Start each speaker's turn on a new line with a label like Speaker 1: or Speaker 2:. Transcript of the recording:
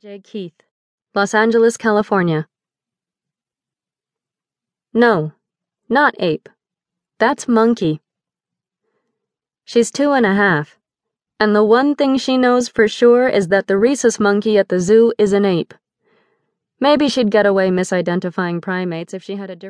Speaker 1: J. Keith, Los Angeles, California. No, not ape. That's monkey. She's two and a half, and the one thing she knows for sure is that the rhesus monkey at the zoo is an ape. Maybe she'd get away misidentifying primates if she had a different